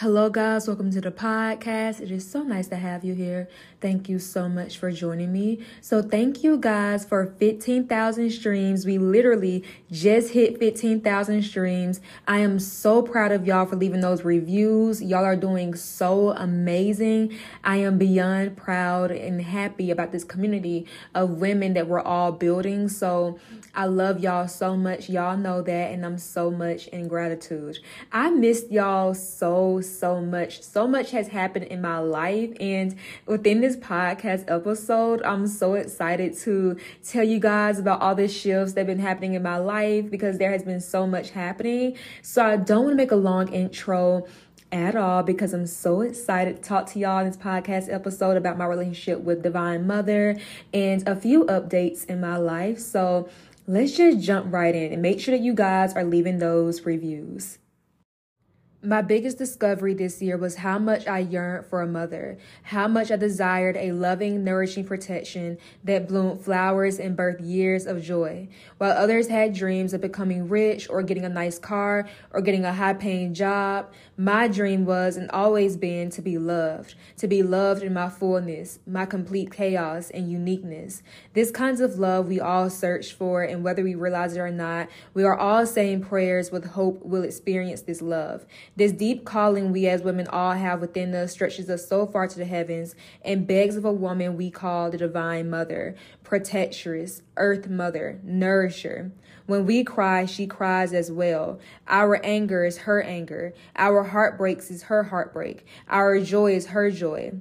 Hello, guys. Welcome to the podcast. It is so nice to have you here. Thank you so much for joining me. So, thank you guys for 15,000 streams. We literally just hit 15,000 streams. I am so proud of y'all for leaving those reviews. Y'all are doing so amazing. I am beyond proud and happy about this community of women that we're all building. So, I love y'all so much. Y'all know that, and I'm so much in gratitude. I missed y'all so so much. So much has happened in my life. And within this podcast episode, I'm so excited to tell you guys about all the shifts that have been happening in my life because there has been so much happening. So I don't want to make a long intro at all because I'm so excited to talk to y'all in this podcast episode about my relationship with Divine Mother and a few updates in my life. So let's just jump right in and make sure that you guys are leaving those reviews. My biggest discovery this year was how much I yearned for a mother, how much I desired a loving, nourishing protection that bloomed flowers and birthed years of joy. While others had dreams of becoming rich or getting a nice car or getting a high paying job, my dream was and always been to be loved, to be loved in my fullness, my complete chaos and uniqueness. This kinds of love we all search for, and whether we realize it or not, we are all saying prayers with hope we'll experience this love. This deep calling we as women all have within us stretches us so far to the heavens and begs of a woman we call the Divine Mother, Protectress, Earth Mother, Nourisher. When we cry, she cries as well. Our anger is her anger. Our heartbreaks is her heartbreak. Our joy is her joy.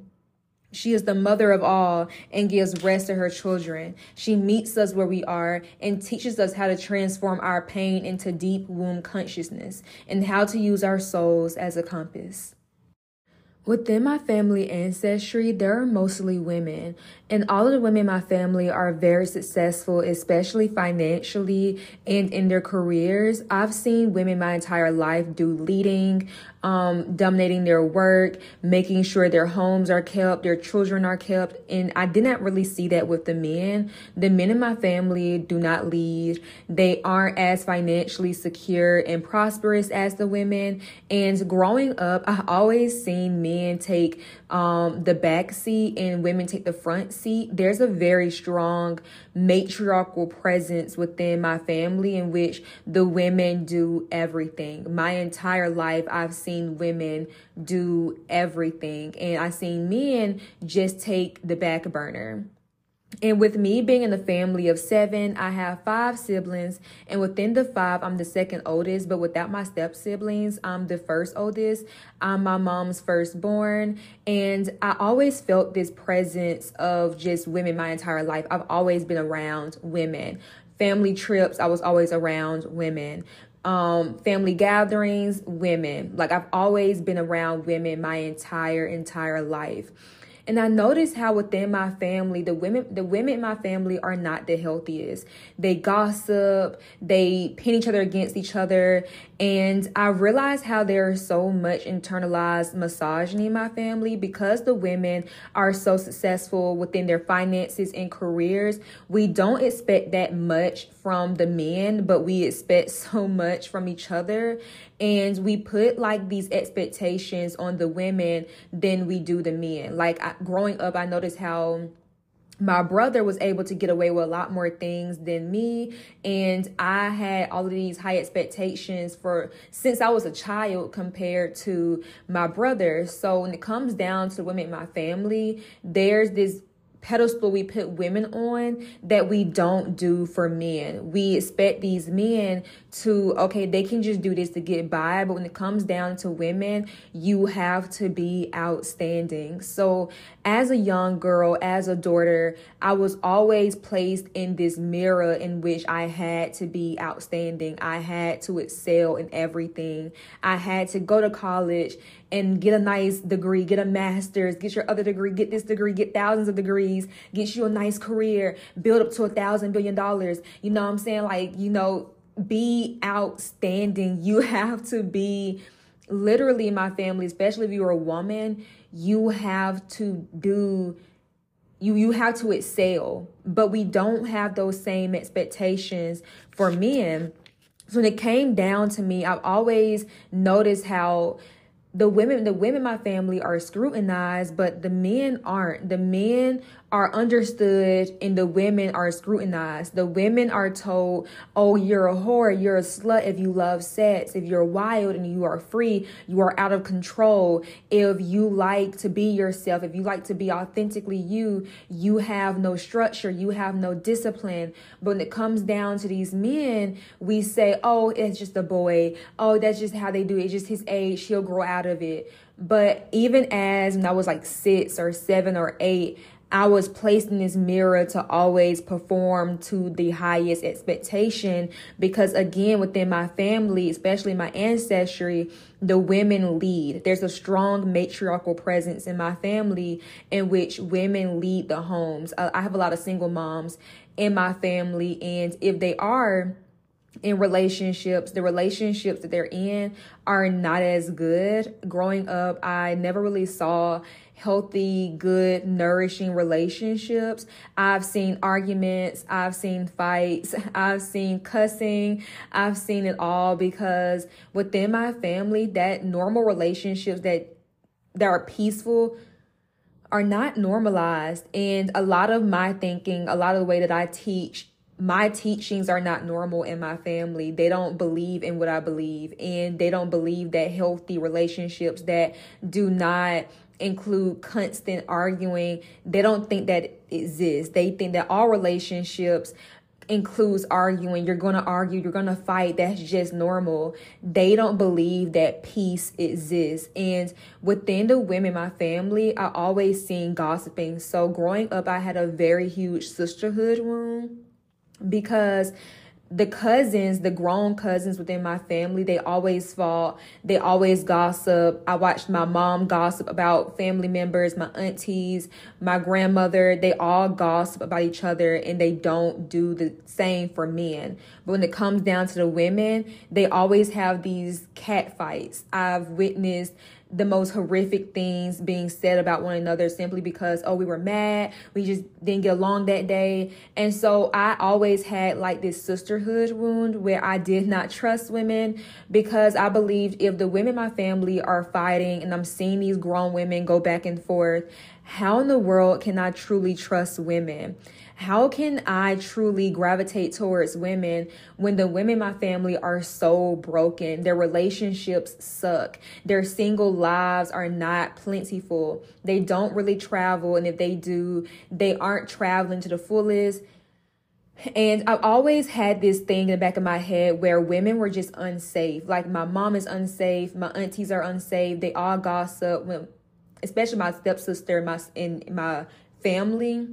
She is the mother of all and gives rest to her children. She meets us where we are and teaches us how to transform our pain into deep womb consciousness and how to use our souls as a compass. Within my family ancestry, there are mostly women, and all of the women in my family are very successful, especially financially and in their careers. I've seen women my entire life do leading, um, dominating their work, making sure their homes are kept, their children are kept. And I did not really see that with the men. The men in my family do not lead. They aren't as financially secure and prosperous as the women. And growing up, I always seen men take um, the back seat and women take the front seat. There's a very strong matriarchal presence within my family in which the women do everything. My entire life, I've seen women do everything, and I've seen men just take the back burner. And with me being in the family of seven, I have five siblings. And within the five, I'm the second oldest. But without my step siblings, I'm the first oldest. I'm my mom's firstborn. And I always felt this presence of just women my entire life. I've always been around women. Family trips, I was always around women um, family gatherings, women. Like I've always been around women my entire entire life. And I notice how within my family, the women, the women in my family are not the healthiest. They gossip, they pin each other against each other. And I realize how there's so much internalized misogyny in my family because the women are so successful within their finances and careers. We don't expect that much from the men, but we expect so much from each other and we put like these expectations on the women than we do the men. Like I, growing up, I noticed how my brother was able to get away with a lot more things than me. And i had all of these high expectations for since i was a child compared to my brother. So when it comes down to the women in my family there's this pedestal we put women on that we don't do for men. We expect these men to, okay, they can just do this to get by, but when it comes down to women, you have to be outstanding. So, as a young girl, as a daughter, I was always placed in this mirror in which I had to be outstanding. I had to excel in everything. I had to go to college and get a nice degree, get a master's, get your other degree, get this degree, get thousands of degrees, get you a nice career, build up to a thousand billion dollars. You know what I'm saying? Like, you know, be outstanding. You have to be literally my family, especially if you're a woman, you have to do you you have to excel but we don't have those same expectations for men so when it came down to me i've always noticed how the women the women in my family are scrutinized but the men aren't. The men are understood and the women are scrutinized. The women are told oh you're a whore you're a slut if you love sex. If you're wild and you are free you are out of control. If you like to be yourself if you like to be authentically you you have no structure you have no discipline. But when it comes down to these men we say oh it's just a boy. Oh that's just how they do it. It's just his age. He'll grow out of it. But even as when I was like six or seven or eight, I was placed in this mirror to always perform to the highest expectation because, again, within my family, especially my ancestry, the women lead. There's a strong matriarchal presence in my family in which women lead the homes. Uh, I have a lot of single moms in my family, and if they are, in relationships, the relationships that they're in are not as good. Growing up, I never really saw healthy, good, nourishing relationships. I've seen arguments, I've seen fights, I've seen cussing, I've seen it all because within my family, that normal relationships that that are peaceful are not normalized. And a lot of my thinking, a lot of the way that I teach my teachings are not normal in my family. They don't believe in what I believe, and they don't believe that healthy relationships that do not include constant arguing, they don't think that exists. They think that all relationships includes arguing. You're going to argue, you're going to fight. That's just normal. They don't believe that peace exists. And within the women, my family, I always seen gossiping. So growing up, I had a very huge sisterhood wound because the cousins, the grown cousins within my family, they always fought. They always gossip. I watched my mom gossip about family members, my aunties, my grandmother. They all gossip about each other and they don't do the same for men. But when it comes down to the women, they always have these cat fights. I've witnessed the most horrific things being said about one another simply because oh we were mad. We just didn't get along that day. And so i always had like this sisterhood wound where i did not trust women because i believed if the women in my family are fighting and i'm seeing these grown women go back and forth how in the world can i truly trust women how can I truly gravitate towards women when the women in my family are so broken? Their relationships suck. Their single lives are not plentiful. They don't really travel. And if they do, they aren't traveling to the fullest. And I've always had this thing in the back of my head where women were just unsafe. Like my mom is unsafe, my aunties are unsafe. They all gossip, especially my stepsister, my in my family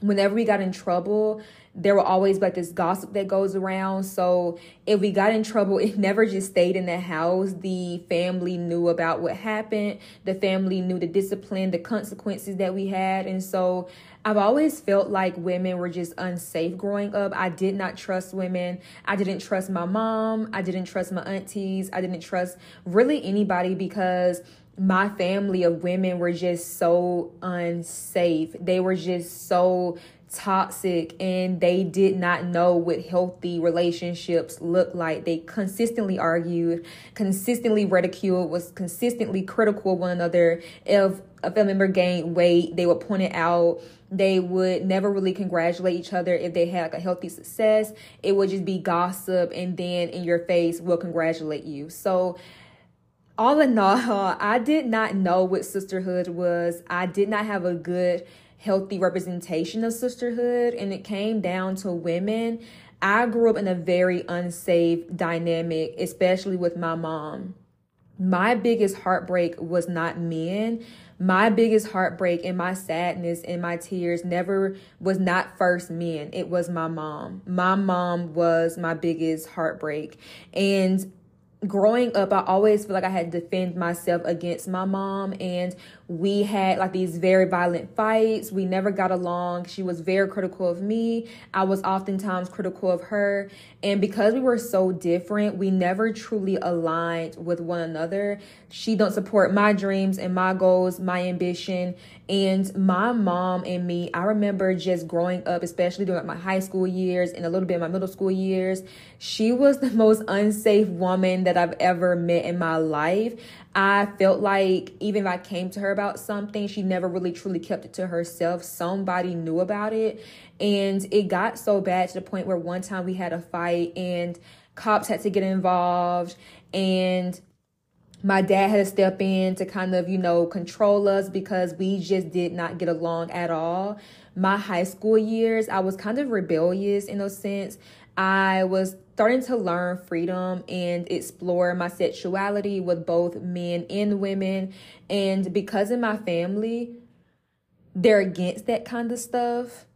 whenever we got in trouble, there will always like this gossip that goes around. So if we got in trouble, it never just stayed in the house. The family knew about what happened. The family knew the discipline, the consequences that we had. And so I've always felt like women were just unsafe growing up. I did not trust women. I didn't trust my mom. I didn't trust my aunties. I didn't trust really anybody because my family of women were just so unsafe. They were just so toxic and they did not know what healthy relationships look like. They consistently argued, consistently ridiculed, was consistently critical of one another. If a family member gained weight, they would point it out. They would never really congratulate each other if they had like a healthy success. It would just be gossip and then in your face will congratulate you. So all in all, I did not know what sisterhood was. I did not have a good, healthy representation of sisterhood, and it came down to women. I grew up in a very unsafe dynamic, especially with my mom. My biggest heartbreak was not men. My biggest heartbreak and my sadness and my tears never was not first men. It was my mom. My mom was my biggest heartbreak. And growing up, I always feel like I had to defend myself against my mom. And we had like these very violent fights. We never got along. She was very critical of me. I was oftentimes critical of her. And because we were so different, we never truly aligned with one another. She don't support my dreams and my goals, my ambition. And my mom and me, I remember just growing up, especially during my high school years and a little bit of my middle school years, she was the most unsafe woman that I've ever met in my life. I felt like even if I came to her about something, she never really truly kept it to herself. Somebody knew about it. And it got so bad to the point where one time we had a fight and cops had to get involved and my dad had to step in to kind of, you know, control us because we just did not get along at all. My high school years, I was kind of rebellious in a sense. I was starting to learn freedom and explore my sexuality with both men and women. And because in my family, they're against that kind of stuff.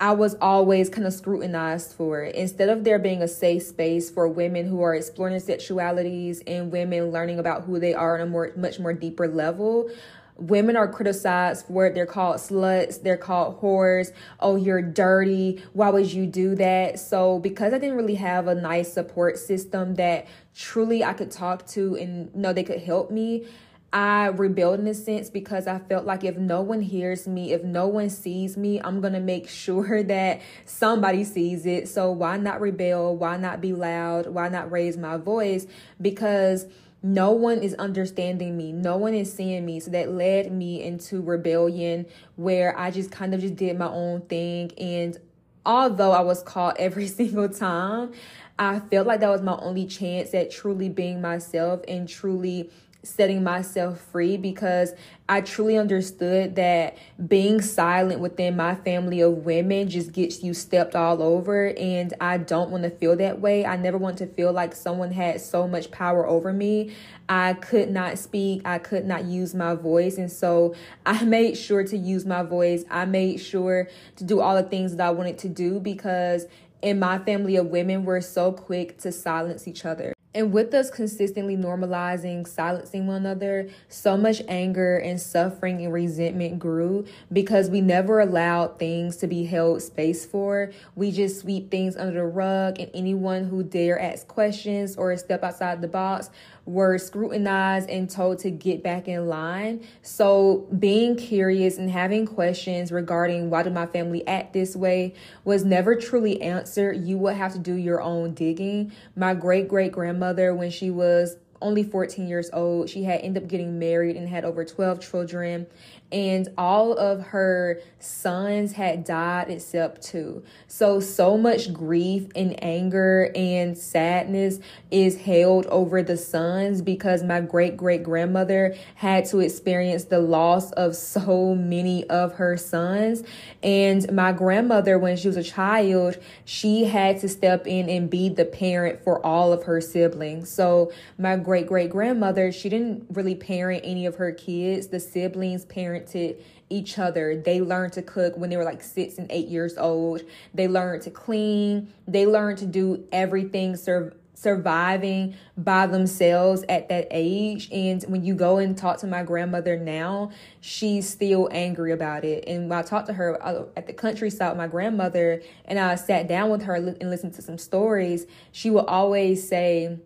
I was always kind of scrutinized for it. Instead of there being a safe space for women who are exploring sexualities and women learning about who they are on a more much more deeper level, women are criticized for it. They're called sluts. They're called whores. Oh, you're dirty. Why would you do that? So because I didn't really have a nice support system that truly I could talk to and know they could help me, I rebelled in a sense because I felt like if no one hears me, if no one sees me, I'm going to make sure that somebody sees it. So why not rebel? Why not be loud? Why not raise my voice? Because no one is understanding me. No one is seeing me. So that led me into rebellion where I just kind of just did my own thing. And although I was caught every single time, I felt like that was my only chance at truly being myself and truly setting myself free because I truly understood that being silent within my family of women just gets you stepped all over. And I don't want to feel that way. I never want to feel like someone had so much power over me. I could not speak, I could not use my voice. And so I made sure to use my voice. I made sure to do all the things that I wanted to do because in my family of women, we're so quick to silence each other. And with us consistently normalizing, silencing one another, so much anger and suffering and resentment grew because we never allowed things to be held space for. We just sweep things under the rug, and anyone who dare ask questions or step outside the box were scrutinized and told to get back in line. So being curious and having questions regarding why did my family act this way was never truly answered. You would have to do your own digging. My great great grandmother, when she was only 14 years old. She had ended up getting married and had over 12 children and all of her sons had died except two. So, so much grief and anger and sadness is held over the sons because my great great grandmother had to experience the loss of so many of her sons. And my grandmother, when she was a child, she had to step in and be the parent for all of her siblings. So, my great great grandmother, she didn't really parent any of her kids, the siblings parent parented each other. They learned to cook when they were like six and eight years old. They learned to clean. They learned to do everything sur- surviving by themselves at that age. And when you go and talk to my grandmother now, she's still angry about it. And when I talked to her uh, at the countryside with my grandmother and I sat down with her and listened to some stories, she would always say,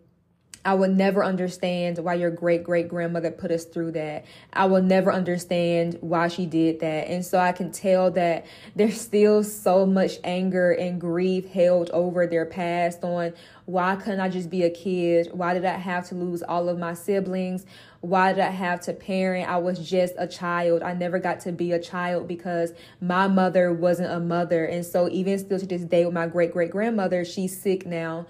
I will never understand why your great great grandmother put us through that. I will never understand why she did that. And so I can tell that there's still so much anger and grief held over their past on why couldn't I just be a kid? Why did I have to lose all of my siblings? Why did I have to parent? I was just a child. I never got to be a child because my mother wasn't a mother. And so even still to this day with my great great grandmother, she's sick now.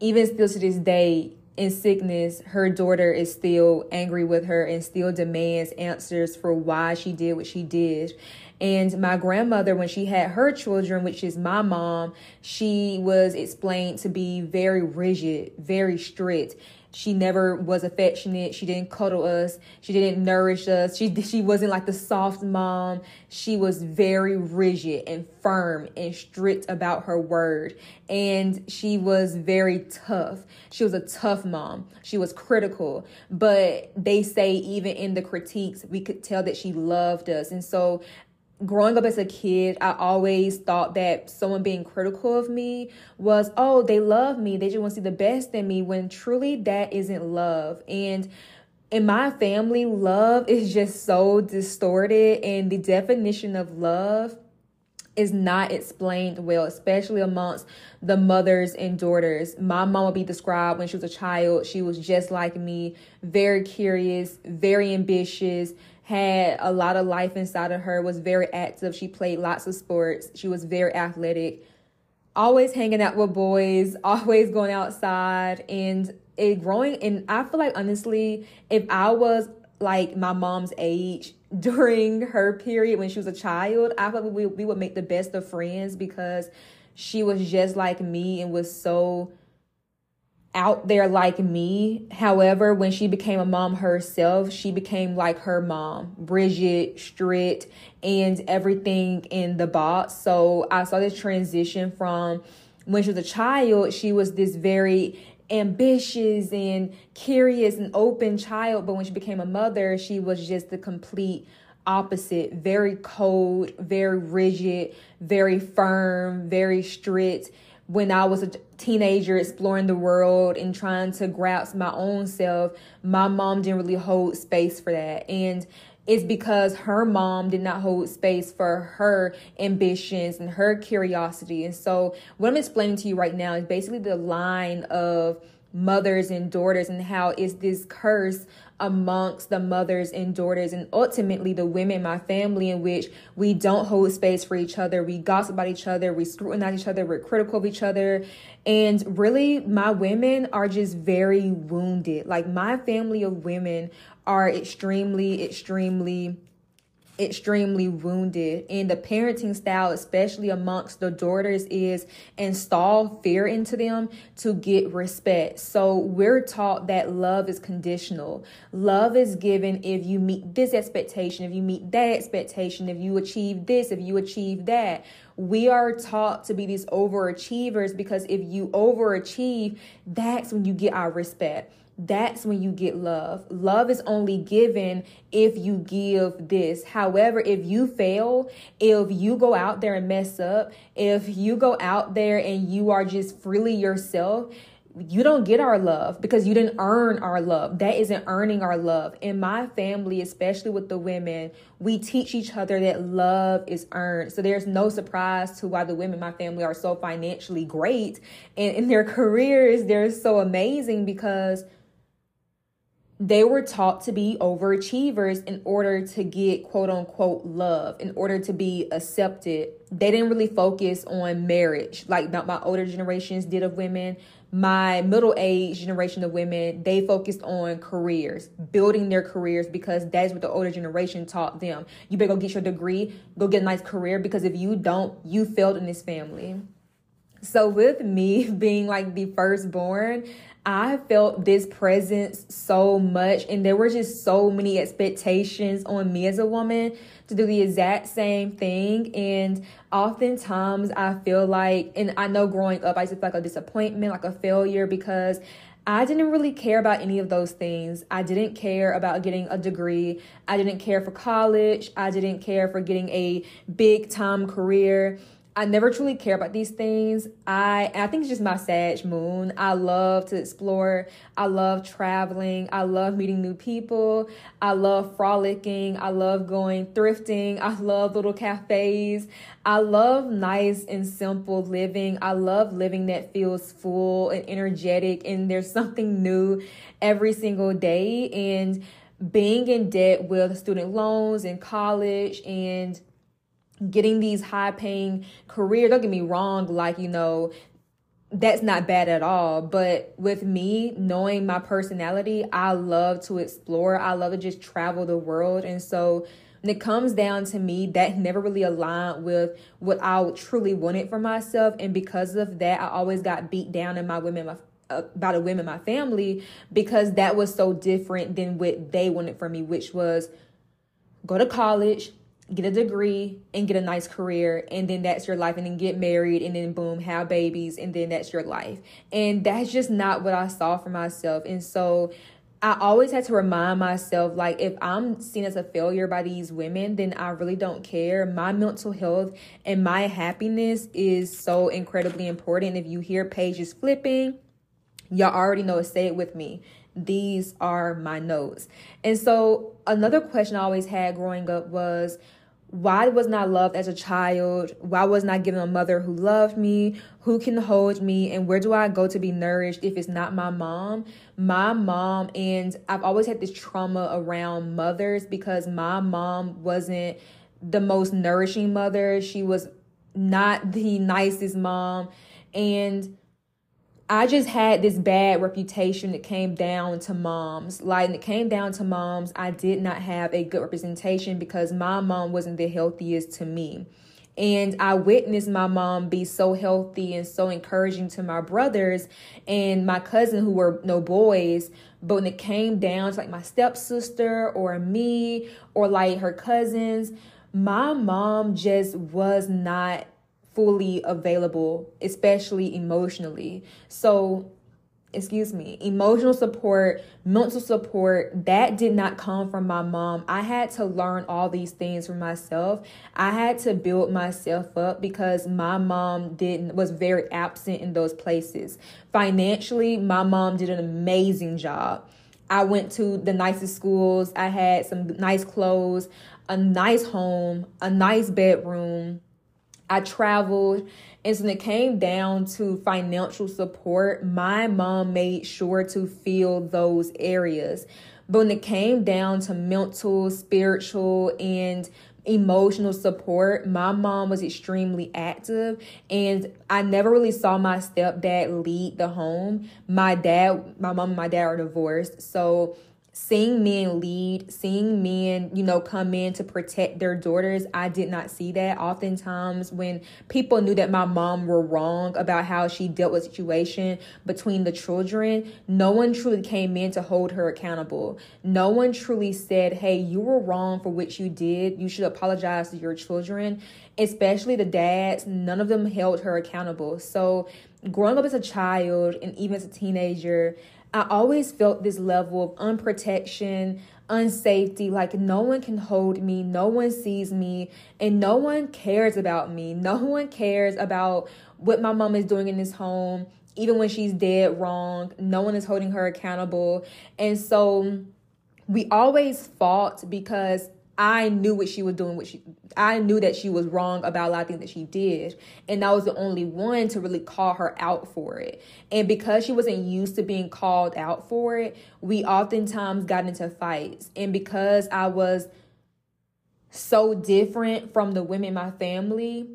Even still to this day, in sickness, her daughter is still angry with her and still demands answers for why she did what she did. And my grandmother, when she had her children, which is my mom, she was explained to be very rigid, very strict. She never was affectionate. She didn't cuddle us. She didn't nourish us. She she wasn't like the soft mom. She was very rigid and firm and strict about her word. And she was very tough. She was a tough mom. She was critical, but they say even in the critiques, we could tell that she loved us. And so growing up as a kid, I always thought that someone being critical of me was, oh, they love me. They just want to see the best in me when truly that isn't love. And in my family, love is just so distorted, and the definition of love is not explained well, especially amongst the mothers and daughters. My mom would be described when she was a child. She was just like me, very curious, very ambitious, had a lot of life inside of her, was very active. She played lots of sports. She was very athletic, always hanging out with boys, always going outside, and it growing. And I feel like honestly, if I was like my mom's age during her period when she was a child, I thought we, we would make the best of friends because she was just like me and was so out there like me. However, when she became a mom herself, she became like her mom, Bridget, strict, and everything in the box. So I saw this transition from when she was a child, she was this very ambitious and curious and open child, but when she became a mother, she was just the complete opposite very cold, very rigid, very firm, very strict. When I was a teenager exploring the world and trying to grasp my own self, my mom didn't really hold space for that. And it's because her mom did not hold space for her ambitions and her curiosity. And so, what I'm explaining to you right now is basically the line of mothers and daughters and how is this curse amongst the mothers and daughters and ultimately the women my family in which we don't hold space for each other. We gossip about each other. We scrutinize each other. We're critical of each other. And really my women are just very wounded. Like my family of women are extremely extremely extremely wounded. And the parenting style especially amongst the daughters is install fear into them to get respect. So we're taught that love is conditional. Love is given if you meet this expectation if you meet that expectation if you achieve this if you achieve that. We are taught to be these overachievers because if you overachieve that's when you get our respect that's when you get love. Love is only given if you give this. However, if you fail, if you go out there and mess up, if you go out there and you are just freely yourself, you don't get our love because you didn't earn our love. That isn't earning our love. In my family, especially with the women, we teach each other that love is earned. So there's no surprise to why the women in my family are so financially great and in their careers, they're so amazing because they were taught to be overachievers in order to get quote unquote love, in order to be accepted. They didn't really focus on marriage like my older generations did of women. My middle age generation of women, they focused on careers, building their careers because that's what the older generation taught them. You better go get your degree, go get a nice career because if you don't, you failed in this family. So, with me being like the firstborn, I felt this presence so much, and there were just so many expectations on me as a woman to do the exact same thing. And oftentimes, I feel like, and I know growing up, I just feel like a disappointment, like a failure, because I didn't really care about any of those things. I didn't care about getting a degree. I didn't care for college. I didn't care for getting a big time career. I never truly care about these things. I I think it's just my Sag moon. I love to explore. I love traveling. I love meeting new people. I love frolicking. I love going thrifting. I love little cafes. I love nice and simple living. I love living that feels full and energetic and there's something new every single day and being in debt with student loans and college and getting these high paying careers. Don't get me wrong, like, you know, that's not bad at all. But with me, knowing my personality, I love to explore. I love to just travel the world. And so when it comes down to me, that never really aligned with what I truly wanted for myself. And because of that, I always got beat down in my women, my uh, by the women in my family because that was so different than what they wanted for me, which was go to college, get a degree and get a nice career and then that's your life and then get married and then boom have babies and then that's your life and that's just not what i saw for myself and so I always had to remind myself like if I'm seen as a failure by these women, then I really don't care. My mental health and my happiness is so incredibly important. If you hear pages flipping, y'all already know say it with me. These are my notes. And so another question I always had growing up was why wasn't I loved as a child? Why wasn't I given a mother who loved me, who can hold me, and where do I go to be nourished if it's not my mom? My mom, and I've always had this trauma around mothers because my mom wasn't the most nourishing mother. She was not the nicest mom. And I just had this bad reputation that came down to moms. Like, it came down to moms, I did not have a good representation because my mom wasn't the healthiest to me. And I witnessed my mom be so healthy and so encouraging to my brothers and my cousin who were no boys. But when it came down to like my stepsister or me or like her cousins, my mom just was not fully available, especially emotionally. So, excuse me, emotional support, mental support, that did not come from my mom. I had to learn all these things for myself. I had to build myself up because my mom didn't was very absent in those places. Financially, my mom did an amazing job. I went to the nicest schools. I had some nice clothes, a nice home, a nice bedroom I traveled. And so when it came down to financial support, my mom made sure to fill those areas. But when it came down to mental, spiritual, and emotional support, my mom was extremely active and I never really saw my stepdad lead the home. My dad, my mom and my dad are divorced. So seeing men lead, seeing men, you know, come in to protect their daughters, I did not see that. Oftentimes, when people knew that my mom were wrong about how she dealt with situation between the children, no one truly came in to hold her accountable. No one truly said, "Hey, you were wrong for what you did. You should apologize to your children." Especially the dads, none of them held her accountable. So, growing up as a child and even as a teenager, I always felt this level of unprotection, unsafety, like no one can hold me, no one sees me, and no one cares about me. No one cares about what my mom is doing in this home, even when she's dead wrong. No one is holding her accountable. And so we always fought because I knew what she was doing, what she I knew that she was wrong about a lot of things that she did. And I was the only one to really call her out for it. And because she wasn't used to being called out for it, we oftentimes got into fights. And because I was so different from the women in my family,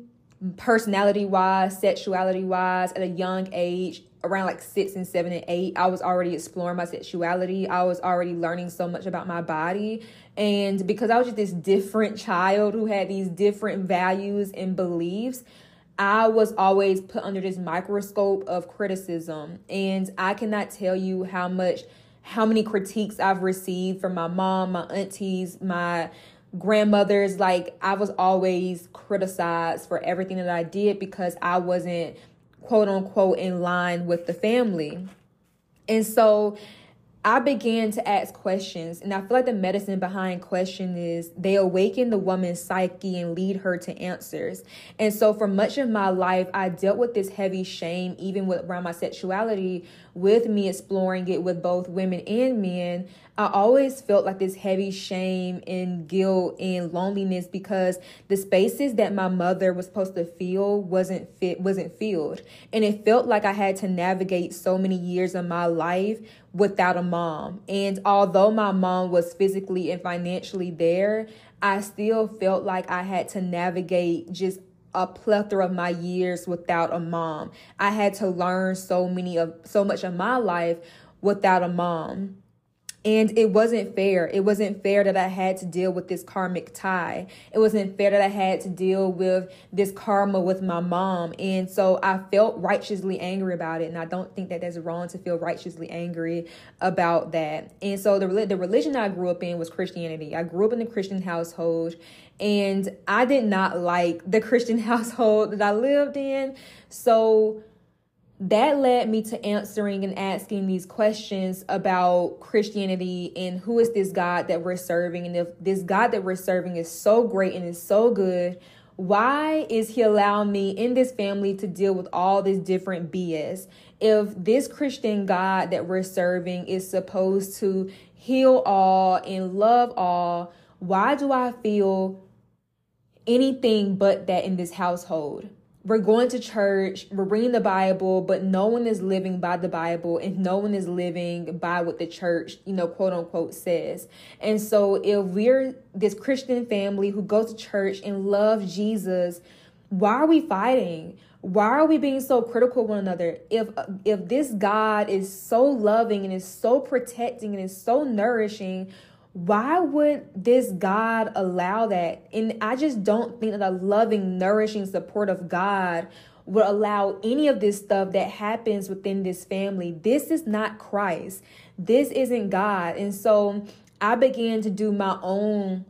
personality wise, sexuality wise, at a young age, around like six and seven and eight, I was already exploring my sexuality. I was already learning so much about my body. And because I was just this different child who had these different values and beliefs, I was always put under this microscope of criticism. And I cannot tell you how much, how many critiques I've received from my mom, my aunties, my grandmothers. Like, I was always criticized for everything that I did because I wasn't quote unquote in line with the family. And so I began to ask questions, and I feel like the medicine behind question is they awaken the woman's psyche and lead her to answers. And so, for much of my life, I dealt with this heavy shame, even with around my sexuality, with me exploring it with both women and men. I always felt like this heavy shame and guilt and loneliness because the spaces that my mother was supposed to feel wasn't fit wasn't filled. And it felt like I had to navigate so many years of my life without a mom. And although my mom was physically and financially there, I still felt like I had to navigate just a plethora of my years without a mom. I had to learn so many of so much of my life without a mom. And it wasn't fair. It wasn't fair that I had to deal with this karmic tie. It wasn't fair that I had to deal with this karma with my mom. And so I felt righteously angry about it. And I don't think that that's wrong to feel righteously angry about that. And so the, the religion I grew up in was Christianity. I grew up in a Christian household. And I did not like the Christian household that I lived in. So that led me to answering and asking these questions about Christianity and who is this God that we're serving. And if this God that we're serving is so great and is so good, why is he allowing me in this family to deal with all this different BS? If this Christian God that we're serving is supposed to heal all and love all, why do I feel anything but that in this household we're going to church, we're reading the Bible, but no one is living by the Bible and no one is living by what the church, you know, quote unquote says. And so if we're this Christian family who goes to church and loves Jesus, why are we fighting? Why are we being so critical one another? If if this God is so loving and is so protecting and is so nourishing, why would this God allow that? And I just don't think that a loving, nourishing support of God would allow any of this stuff that happens within this family. This is not Christ. This isn't God. And so I began to do my own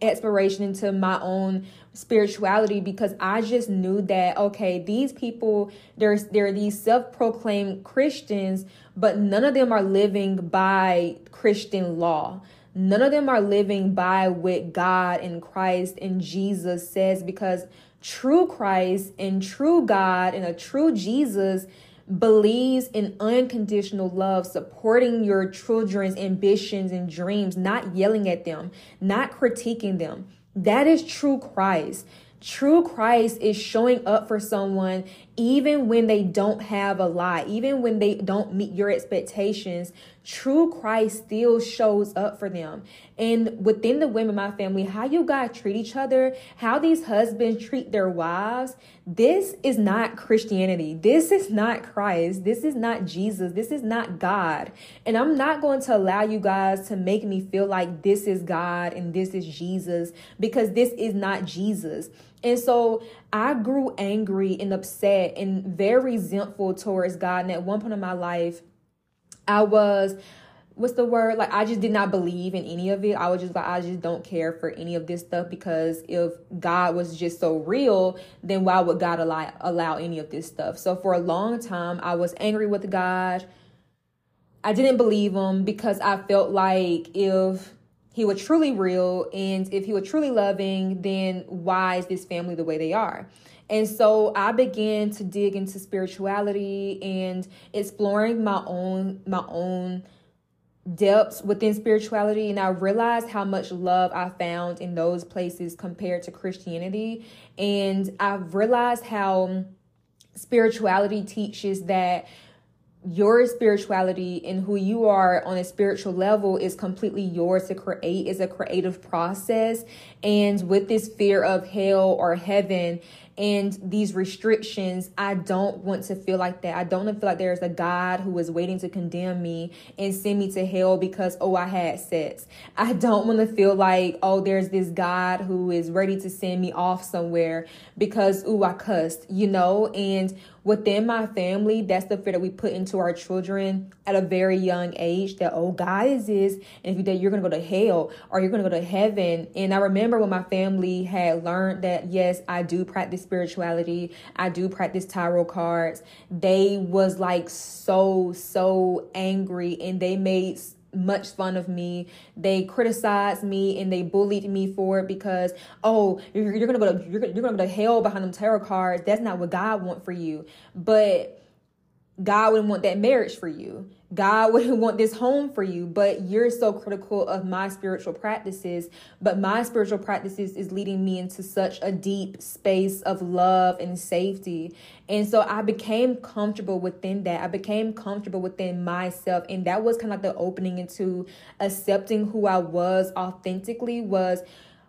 exploration into my own spirituality because I just knew that okay, these people there's there are these self-proclaimed Christians, but none of them are living by Christian law. None of them are living by what God and Christ and Jesus says because true Christ and true God and a true Jesus believes in unconditional love, supporting your children's ambitions and dreams, not yelling at them, not critiquing them. That is true Christ. True Christ is showing up for someone even when they don't have a lot, even when they don't meet your expectations. True Christ still shows up for them. And within the women, my family, how you guys treat each other, how these husbands treat their wives, this is not Christianity. This is not Christ. This is not Jesus. This is not God. And I'm not going to allow you guys to make me feel like this is God and this is Jesus because this is not Jesus. And so I grew angry and upset and very resentful towards God. And at one point in my life, I was what's the word? Like i just did not believe in any of it. I was just like i just don't care for any of this stuff because if god was just so real then why would god allow allow any of this stuff? So for a long time i was angry with god. I didn't believe him because i felt like if he was truly real and if he was truly loving then why is this family the way they are? And so I began to dig into spirituality and exploring my own my own depths within spirituality and I realized how much love I found in those places compared to Christianity. And I've realized how spirituality teaches that your spirituality and who you are on a spiritual level is completely yours to create is a creative process. And with this fear of hell or heaven and these restrictions, I don't want to feel like that. I don't want to feel like there's a God who is waiting to condemn me and send me to hell because, oh, I had sex. I don't want to feel like, oh, there's this God who is ready to send me off somewhere because, oh, I cussed, you know? And within my family, that's the fear that we put into our children at a very young age that, oh, God is this, and if you do, you're going to go to hell or you're going to go to heaven. And I remember when my family had learned that, yes, I do spirituality, I do practice tarot cards, they was like so, so angry and they made much fun of me. They criticized me and they bullied me for it because, oh, you're, you're gonna go to you're, you're gonna go to hell behind them tarot cards. That's not what God want for you. But God wouldn't want that marriage for you. God wouldn't want this home for you, but you're so critical of my spiritual practices. But my spiritual practices is leading me into such a deep space of love and safety. And so I became comfortable within that. I became comfortable within myself. And that was kind of like the opening into accepting who I was authentically was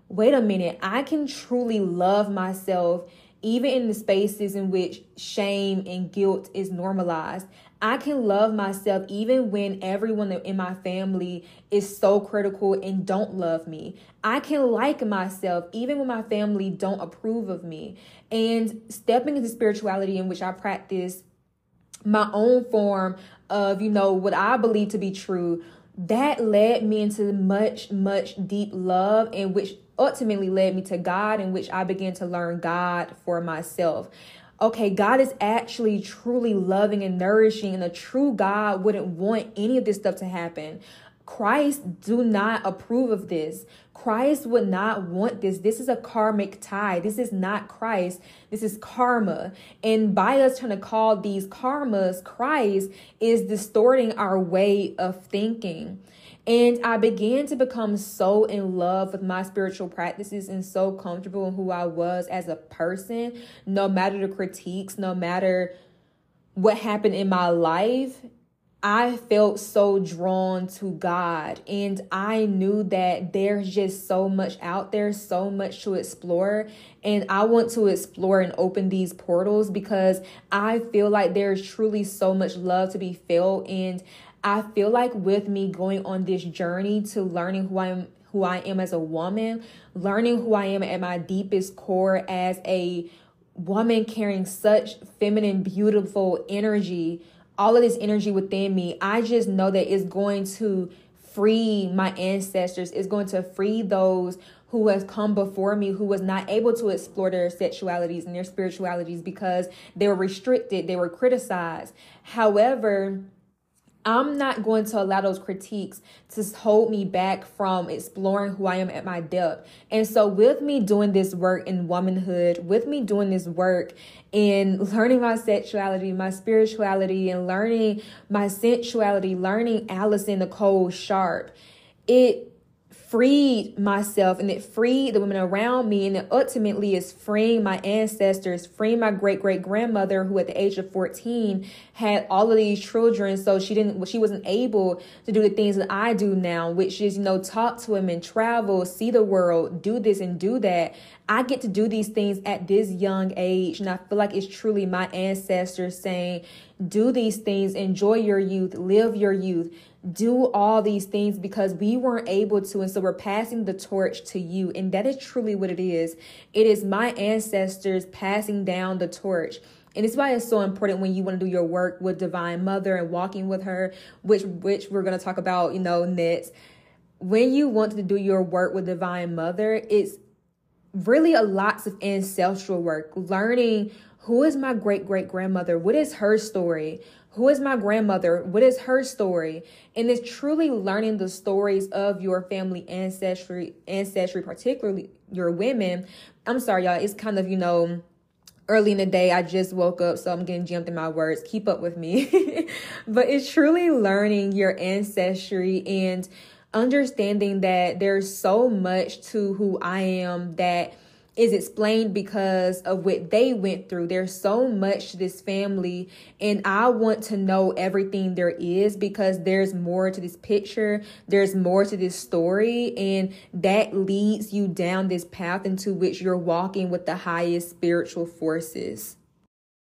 wait a minute, I can truly love myself even in the spaces in which shame and guilt is normalized. I can love myself even when everyone in my family is so critical and don't love me. I can like myself even when my family don't approve of me. And stepping into spirituality in which I practice my own form of, you know, what I believe to be true, that led me into much, much deep love and which ultimately led me to God, in which I began to learn God for myself okay, God is actually truly loving and nourishing, and a true God wouldn't want any of this stuff to happen. Christ do not approve of this. Christ would not want this. This is a karmic tie. This is not Christ. This is karma. And by us trying to call these karmas Christ is distorting our way of thinking. And I began to become so in love with my spiritual practices and so comfortable in who I was as a person, no matter the critiques, no matter what happened in my life. I felt so drawn to God, and I knew that there's just so much out there, so much to explore. And I want to explore and open these portals because I feel like there's truly so much love to be felt. And I feel like with me going on this journey to learning who I am who I am as a woman, learning who I am at my deepest core as a woman carrying such feminine, beautiful energy, all of this energy within me, I just know that it's going to free my ancestors, it's going to free those who has come before me who was not able to explore their sexualities and their spiritualities because they were restricted, they were criticized. However, I'm not going to allow those critiques to hold me back from exploring who I am at my depth. And so, with me doing this work in womanhood, with me doing this work in learning my sexuality, my spirituality, and learning my sensuality, learning Allison Nicole Sharp, it freed myself and it freed the women around me and it ultimately is freeing my ancestors freeing my great great grandmother who at the age of 14 had all of these children. So she didn't she wasn't able to do the things that i do now which is you know talk to women travel see the world do this and do that. I get to do these things at this young age and i feel like it's truly my ancestors saying do these things enjoy your youth live your youth do all these things because we weren't able to. And so we're passing the torch to you. And that is truly what it is. It is my ancestors passing down the torch. And it's why it's so important when you want to do your work with Divine Mother and walking with her, which which we're gonna talk about, you know, next. When you want to do your work with Divine Mother, it's really a lots of ancestral work, learning who is my great great grandmother, what is her story, who is my grandmother? What is her story? And it's truly learning the stories of your family ancestry, ancestry, particularly your women. I'm sorry, y'all. It's kind of, you know, early in the day. I just woke up, so I'm getting jumped in my words. Keep up with me. but it's truly learning your ancestry and understanding that there's so much to who I am that is explained because of what they went through. There's so much to this family, and I want to know everything there is because there's more to this picture, there's more to this story, and that leads you down this path into which you're walking with the highest spiritual forces.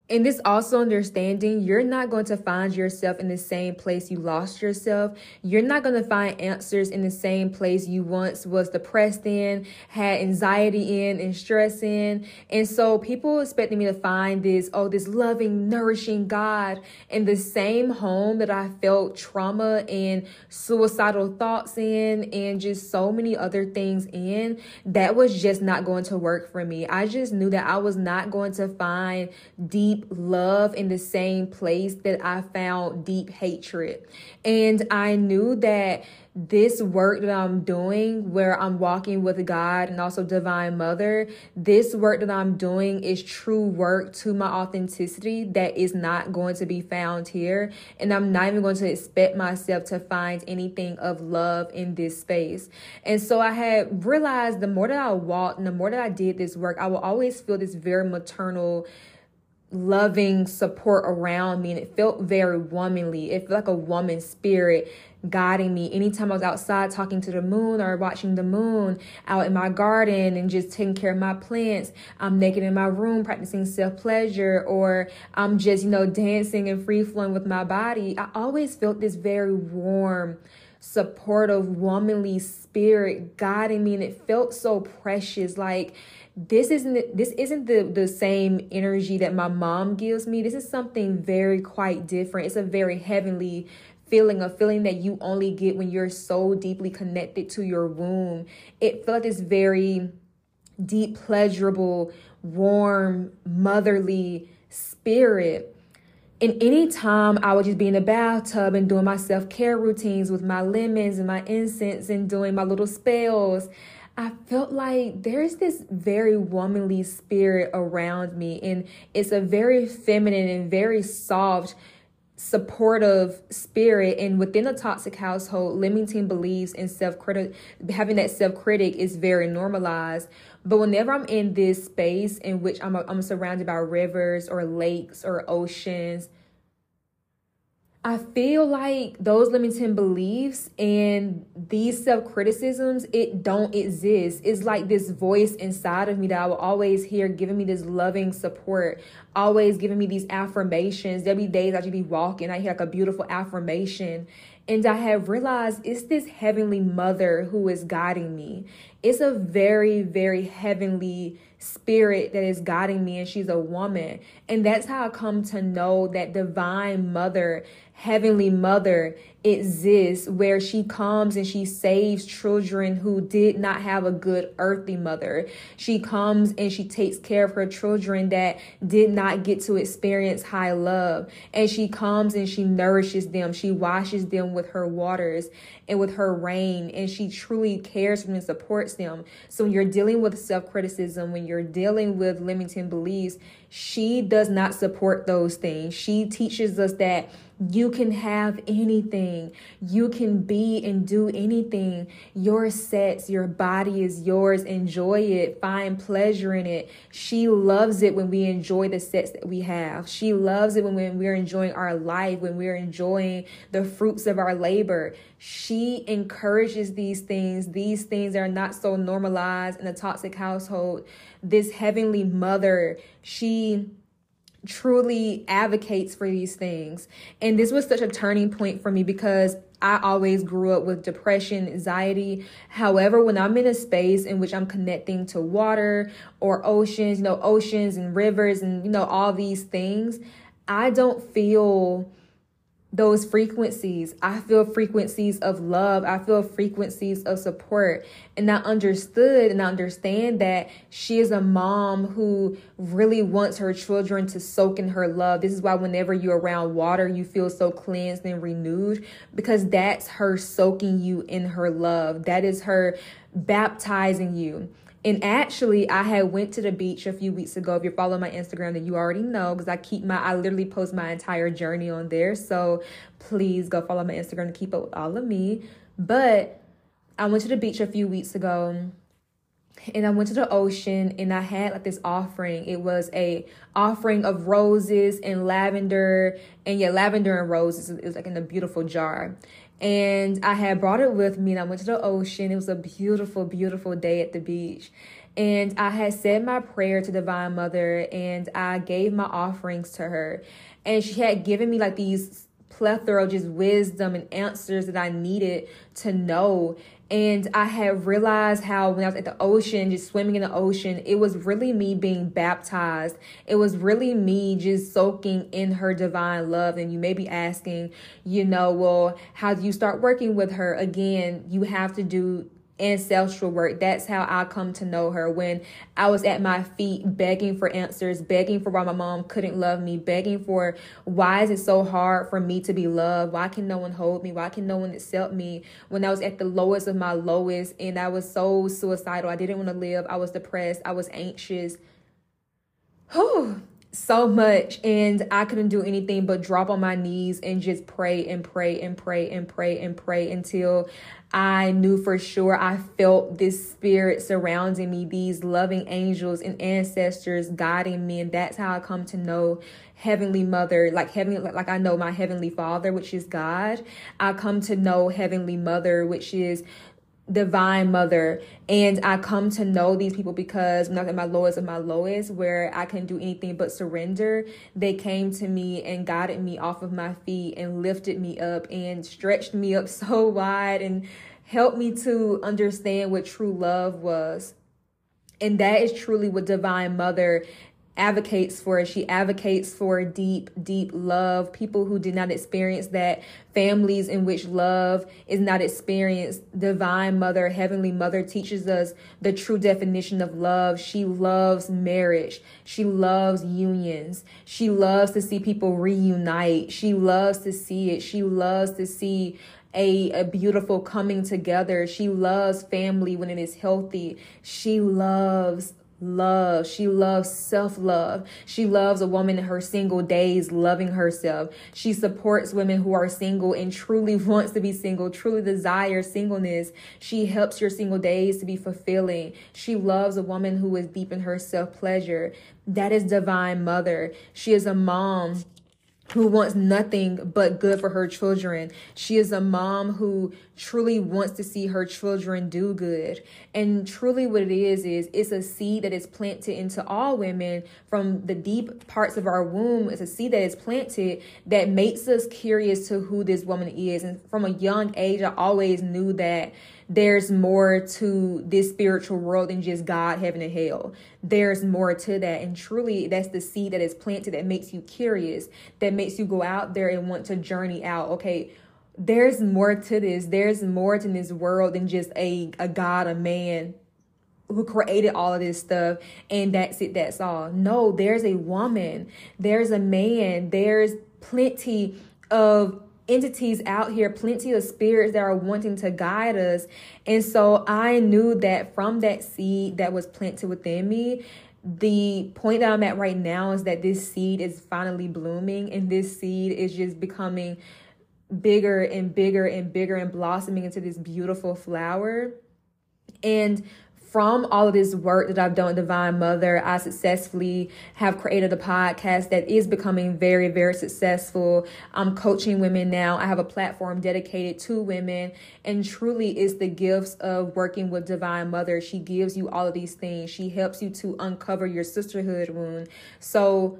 In this also understanding, you're not going to find yourself in the same place you lost yourself. You're not going to find answers in the same place you once was depressed in, had anxiety in, and stress in. And so people expecting me to find this, oh, this loving, nourishing God in the same home that I felt trauma and suicidal thoughts in, and just so many other things in. That was just not going to work for me. I just knew that I was not going to find deep deep love in the same place that I found deep hatred. And I knew that this work that I'm doing, where I'm walking with God and also Divine Mother, this work that I'm doing is true work to my authenticity that is not going to be found here. And I'm not even going to expect myself to find anything of love in this space. And so I had realized the more that I walked and the more that I did this work, I will always feel this very maternal loving support around me and it felt very womanly. It felt like a woman spirit guiding me. Anytime i was outside talking to the moon or watching the moon out in my garden and just taking care of my plants i'm naked in my room practicing self-pleasure or i'm just you know dancing and free flowing with my body i always felt this very warm supportive womanly spirit guiding me and it felt so precious. Like this isn't this isn't the the same energy that my mom gives me. This is something very quite different. It's a very heavenly feeling a feeling that you only get when you're so deeply connected to your womb. It felt this very deep pleasurable warm motherly spirit. And anytime I would just be in the bathtub and doing my self care routines with my lemons and my incense and doing my little spells, I felt like there's this very womanly spirit around me, and it's a very feminine and very soft supportive spirit. And within a toxic household limiting believes in self-critic having that self-critic is very normalized. But whenever i'm in this space in which i'm, I'm surrounded by rivers or lakes or oceans I feel like those limiting beliefs and these self criticisms, it don't exist. It's like this voice inside of me that I will always hear giving me this loving support, always giving me these affirmations. There'll be days I should be walking, I hear like a beautiful affirmation. And I have realized it's this heavenly mother who is guiding me. It's a very, very heavenly spirit that is guiding me, and she's a woman. And that's how I come to know that divine mother heavenly mother exists where she comes and she saves children who did not have a good earthly mother. She comes and she takes care of her children that did not get to experience high love. And she comes and she nourishes them. She washes them with her waters and with her rain. And she truly cares for them and supports them. So when you're dealing with self criticism, when you're dealing with limiting beliefs, she does not support those things. She teaches us that you can have anything. You can be and do anything. Your sets, your body is yours. Enjoy it. Find pleasure in it. She loves it when we enjoy the sets that we have. She loves it when we're enjoying our life, when we're enjoying the fruits of our labor. She encourages these things. These things are not so normalized in a toxic household. This heavenly mother, she truly advocates for these things. And this was such a turning point for me because I always grew up with depression, anxiety. However, when I'm in a space in which I'm connecting to water or oceans, you know, oceans and rivers and, you know, all these things, I don't feel those frequencies. I feel frequencies of love. I feel frequencies of support. And I understood and I understand that she is a mom who really wants her children to soak in her love. This is why whenever you're around water, you feel so cleansed and renewed because that's her soaking you in her love. That is her baptizing you. And actually, I had went to the beach a few weeks ago. If you're following my Instagram, then you already know because I keep my I literally post my entire journey on there. So please go follow my Instagram to keep up with all of me. But I went to the beach a few weeks ago and I went to the ocean and I had like this offering. It was a offering of roses and lavender and yeah, lavender and roses. It was like in a beautiful jar and I had brought it with me and I went to the ocean. It was a beautiful, beautiful day at the beach. And I had said my prayer to Divine Mother and I gave my offerings to her. And she had given me like these plethora of just wisdom and answers that I needed to know. And I had realized how when I was at the ocean, just swimming in the ocean, it was really me being baptized. It was really me just soaking in her divine love. And you may be asking, you know, well, how do you start working with her? Again, you have to do ancestral work. That's how I come to know her. When I was at my feet begging for answers, begging for why my mom couldn't love me, begging for why is it so hard for me to be loved? Why can no one hold me? Why can no one accept me? When I was at the lowest of my lowest and I was so suicidal, I didn't want to live. I was depressed. I was anxious. Whew so much and I couldn't do anything but drop on my knees and just pray and pray and pray and pray and pray until I knew for sure I felt this spirit surrounding me, these loving angels and ancestors guiding me. And that's how I come to know Heavenly Mother, like heavenly, like I know my Heavenly Father, which is God. I come to know Heavenly Mother, which is divine mother. And i come to know these people because at my lowest of my lowest where i can do anything but surrender. They came to me and guided me off of my feet and lifted me up and stretched me up so wide and helped me to understand what true love was. And that is truly what divine mother advocates for. She advocates for deep, deep love. People who did not experience that, families in which love is not experienced. Divine Mother, Heavenly Mother teaches us the true definition of love. She loves marriage. She loves unions. She loves to see people reunite. She loves to see it. She loves to see a, a beautiful coming together. She loves family when it is healthy. She loves love. She loves self love. She loves a woman in her single days loving herself. She supports women who are single and truly wants to be single, truly desires singleness. She helps your single days to be fulfilling. She loves a woman who is deep in her self pleasure. That is divine mother. She is a mom who wants nothing but good for her children. She is a mom who truly wants to see her children do good. And truly what it is is it's a seed that is planted into all women from the deep parts of our womb. It's a seed that is planted that makes us curious to who this woman is. And from a young age I always knew that there's more to this spiritual world than just God, heaven, and hell. There's more to that. And truly, that's the seed that is planted that makes you curious, that makes you go out there and want to journey out. Okay, there's more to this. There's more to this world than just a, a God, a man who created all of this stuff and that's it that's all no there's a woman there's a man there's plenty of entities out here, plenty of spirits that are wanting to guide us. And so I knew that from that seed that was planted within me, the point that I'm at right now is that this seed is finally blooming and this seed is just becoming bigger and bigger and bigger and blossoming into this beautiful flower. And from all of this work that I've done with Divine Mother, I successfully have created a podcast that is becoming very, very successful. I'm coaching women now. I have a platform dedicated to women, and truly is the gifts of working with Divine Mother. She gives you all of these things. She helps you to uncover your sisterhood wound. So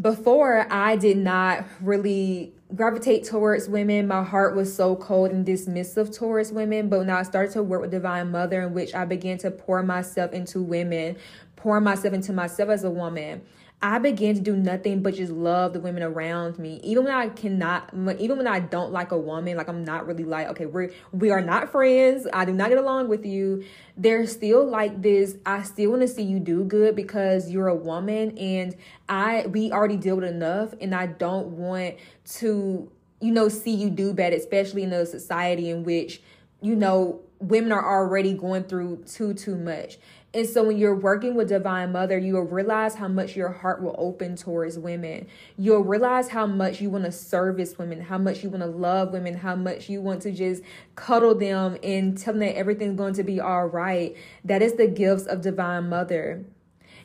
before I did not really gravitate towards women. My heart was so cold and dismissive towards women. But now I started to work with Divine Mother, in which I began to pour myself into women, pour myself into myself as a woman. I began to do nothing but just love the women around me. Even when I cannot, even when I don't like a woman, like I'm not really like, okay, we're, we are not friends. I do not get along with you. There's still like this, I still want to see you do good because you're a woman and I, we already deal with enough and I don't want to, you know, see you do bad, especially in a society in which, you know, women are already going through too, too much. And so when you're working with Divine Mother, you will realize how much your heart will open towards women. You'll realize how much you want to service women, how much you want to love women, how much you want to just cuddle them and tell them that everything's going to be all right. That is the gifts of Divine Mother.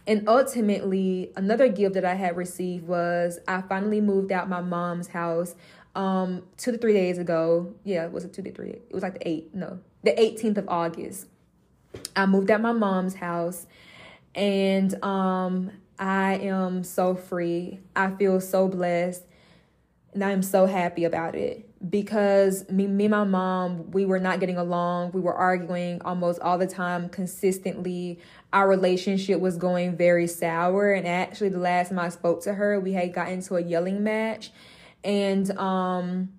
And ultimately, another gift that I had received was I finally moved out my mom's house um two to three days ago. Yeah, was it two to three? It was like the eight, no, the 18th of August. I moved out my mom's house and um I am so free. I feel so blessed and I am so happy about it because me, me and my mom, we were not getting along. We were arguing almost all the time, consistently. Our relationship was going very sour. And actually, the last time I spoke to her, we had got into a yelling match. And um,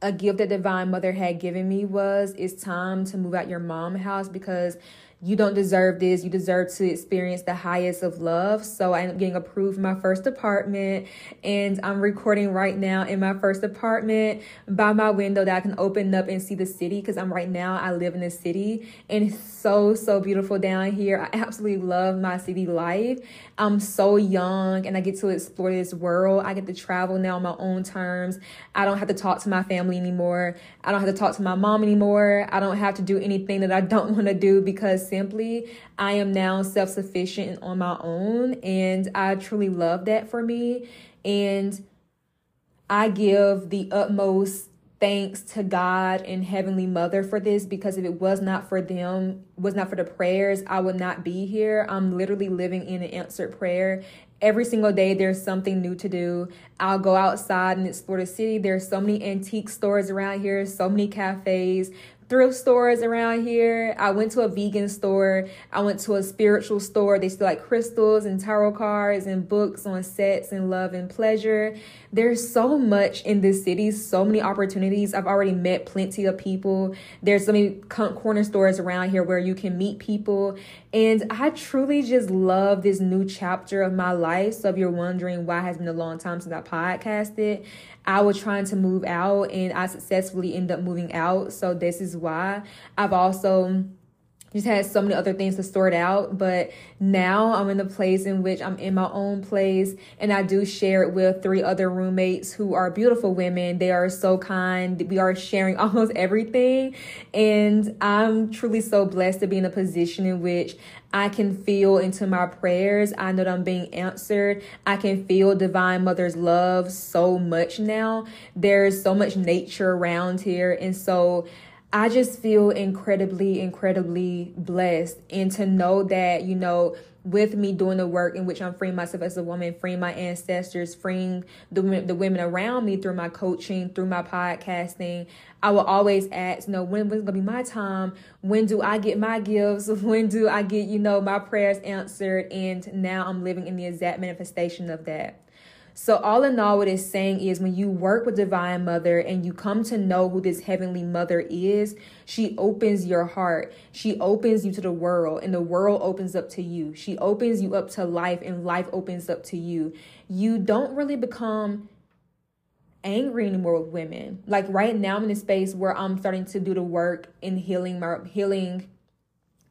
a gift that Divine Mother had given me was it's time to move out your mom house because you don't deserve this. You deserve to experience the highest of love. So I ended up getting approved my first apartment and I'm recording right now in my first apartment by my window that I can open up and see the city because I'm right now, I live in the city and it's so, so beautiful down here. I absolutely love my city life. I'm so young and I get to explore this world. I get to travel now on my own terms. I don't have to talk to my family anymore. I don't have to talk to my mom anymore. I don't have to do anything that I don't want to do because simply I am now self sufficient on my own. And I truly love that for me. And I give the utmost thanks to God and Heavenly Mother for this because if it was not for them, was not for the prayers, I would not be here. I'm literally living in an answered prayer. Every single day, there's something new to do. I'll go outside and explore the city. There's so many antique stores around here, so many cafes, thrift stores around here. I went to a vegan store. I went to a spiritual store. They still like crystals and tarot cards and books on sets and love and pleasure. There's so much in this city, so many opportunities. I've already met plenty of people. There's so many corner stores around here where you can meet people. And I truly just love this new chapter of my life. So if you're wondering why it has been a long time since I podcasted, I was trying to move out and I successfully ended up moving out. So this is why I've also just had so many other things to sort out. But now I'm in the place in which I'm in my own place and I do share it with three other roommates who are beautiful women. They are so kind. We are sharing almost everything. And I'm truly so blessed to be in a position in which I can feel into my prayers. I know that I'm being answered. I can feel Divine Mother's love so much now. There's so much nature around here. And so I just feel incredibly, incredibly blessed. And to know that, you know, with me doing the work in which I'm freeing myself as a woman, freeing my ancestors, freeing the, the women around me through my coaching, through my podcasting, I will always ask, you know, when was gonna be my time? When do I get my gifts? When do I get, you know, my prayers answered? And now I'm living in the exact manifestation of that. So, all in all, what it's saying is when you work with Divine Mother and you come to know who this Heavenly Mother is, she opens your heart. She opens you to the world, and the world opens up to you. She opens you up to life, and life opens up to you. You don't really become angry anymore with women. Like right now, I'm in a space where I'm starting to do the work in healing my healing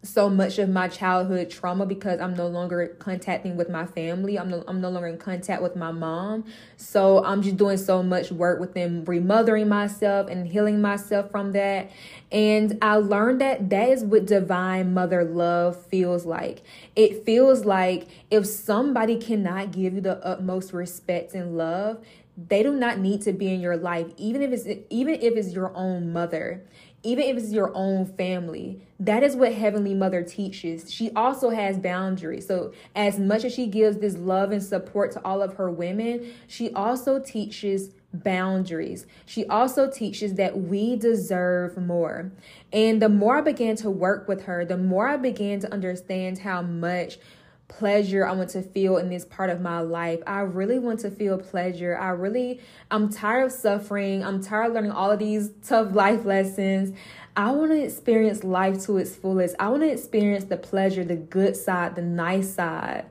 so much of my childhood trauma because I'm no longer contacting with my family. I'm no, I'm no longer in contact with my mom. So I'm just doing so much work with them, remothering myself and healing myself from that. And I learned that that is what divine mother love feels like. It feels like if somebody cannot give you the utmost respect and love, they do not need to be in your life even if it's even if it's your own mother even if it's your own family. That is what Heavenly Mother teaches. She also has boundaries. So, as much as she gives this love and support to all of her women, she also teaches boundaries. She also teaches that we deserve more. And the more I began to work with her, the more I began to understand how much pleasure I want to feel in this part of my life. I really want to feel pleasure. I really, I'm tired of suffering. I'm tired of learning all of these tough life lessons. I want to experience life to its fullest. I want to experience the pleasure, the good side, the nice side.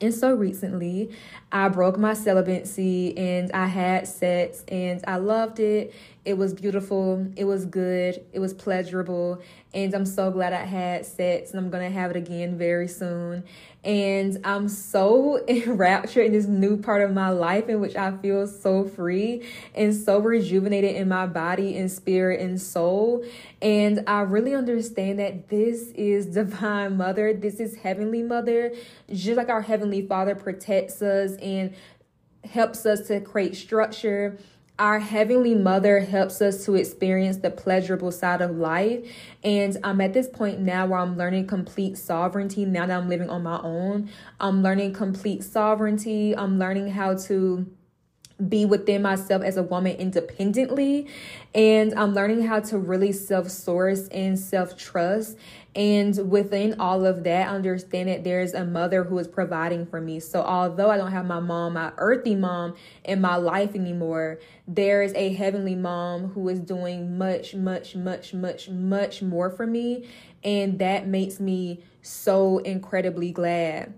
And so recently, I broke my celibacy and I had sex and I loved it. It was beautiful. It was good. It was pleasurable. And I'm so glad I had sex and I'm going to have it again very soon. And I'm so enraptured in this new part of my life in which I feel so free and so rejuvenated in my body and spirit and soul. And I really understand that this is Divine Mother. This is Heavenly Mother. Just like our Heavenly Father protects us and helps us to create structure our Heavenly Mother helps us to experience the pleasurable side of life. And I'm at this point now where I'm learning complete sovereignty now that I'm living on my own. I'm learning complete sovereignty. I'm learning how to be within myself as a woman independently. And I'm learning how to really self source and self trust. And within all of that, understand that there's a mother who is providing for me. So, although I don't have my mom, my earthly mom, in my life anymore, there is a heavenly mom who is doing much, much, much, much, much more for me. And that makes me so incredibly glad.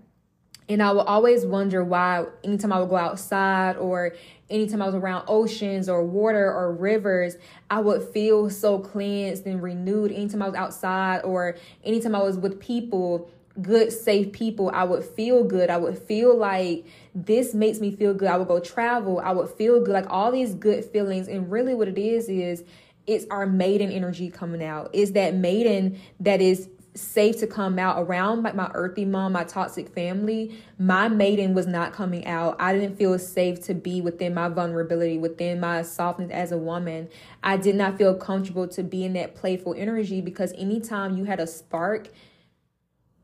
And I will always wonder why, anytime I would go outside or anytime I was around oceans or water or rivers, I would feel so cleansed and renewed. Anytime I was outside or anytime I was with people, good, safe people, I would feel good. I would feel like this makes me feel good. I would go travel. I would feel good. Like all these good feelings. And really, what it is, is it's our maiden energy coming out. Is that maiden that is safe to come out around like my earthy mom, my toxic family, my maiden was not coming out. I didn't feel safe to be within my vulnerability, within my softness as a woman. I did not feel comfortable to be in that playful energy because anytime you had a spark,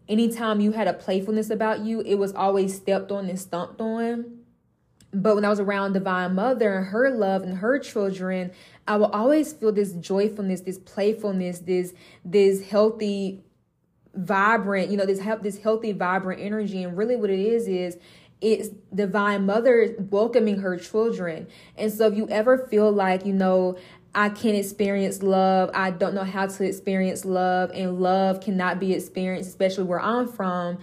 anytime you had a playfulness about you, it was always stepped on and stomped on. But when I was around Divine Mother and her love and her children, I will always feel this joyfulness, this playfulness, this this healthy vibrant, you know, this help this healthy, vibrant energy. And really what it is is it's divine mother welcoming her children. And so if you ever feel like, you know, I can't experience love, I don't know how to experience love, and love cannot be experienced, especially where I'm from.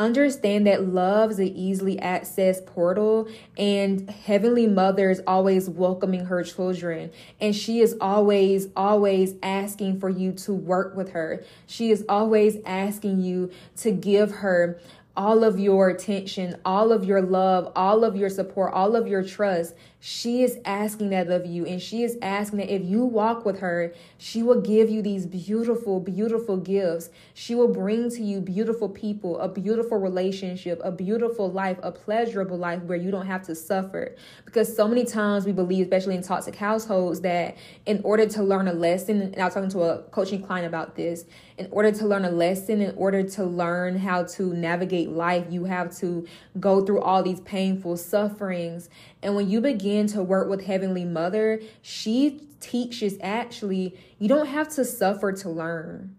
Understand that love is an easily accessed portal and heavenly mother is always welcoming her children and she is always always asking for you to work with her she is always asking you to give her all of your attention, all of your love, all of your support, all of your trust. She is asking that of you. And she is asking that if you walk with her, she will give you these beautiful, beautiful gifts. She will bring to you beautiful people, a beautiful relationship, a beautiful life, a pleasurable life where you don't have to suffer. Because so many times we believe, especially in toxic households, that in order to learn a lesson, and I was talking to a coaching client about this, in order to learn a lesson, in order to learn how to navigate life, you have to go through all these painful sufferings. And when you begin to work with Heavenly Mother, she teaches actually, you don't have to suffer to learn.